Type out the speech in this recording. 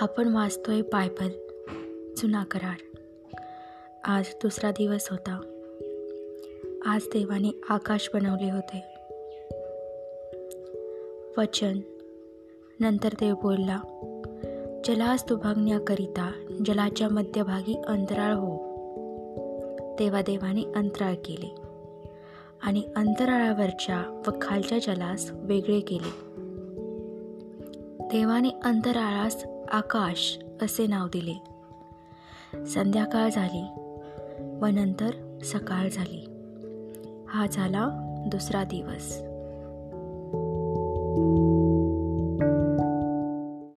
आपण वाचतोय बायबल जुना करार. आज दुसरा दिवस होता. आज देवाने आकाश बनवले होते. वचन. नंतर देव बोलला जलास दुभागण्याकरिता जलाच्या मध्यभागी अंतराळ हो. तेव्हा देवाने अंतराळ केले आणि अंतराळावरच्या व खालच्या जलास वेगळे केले. देवाने अंतराळास आकाश असे नाव दिले. संध्याकाळ झाली व नंतर सकाळ झाली. हा झाला दुसरा दिवस.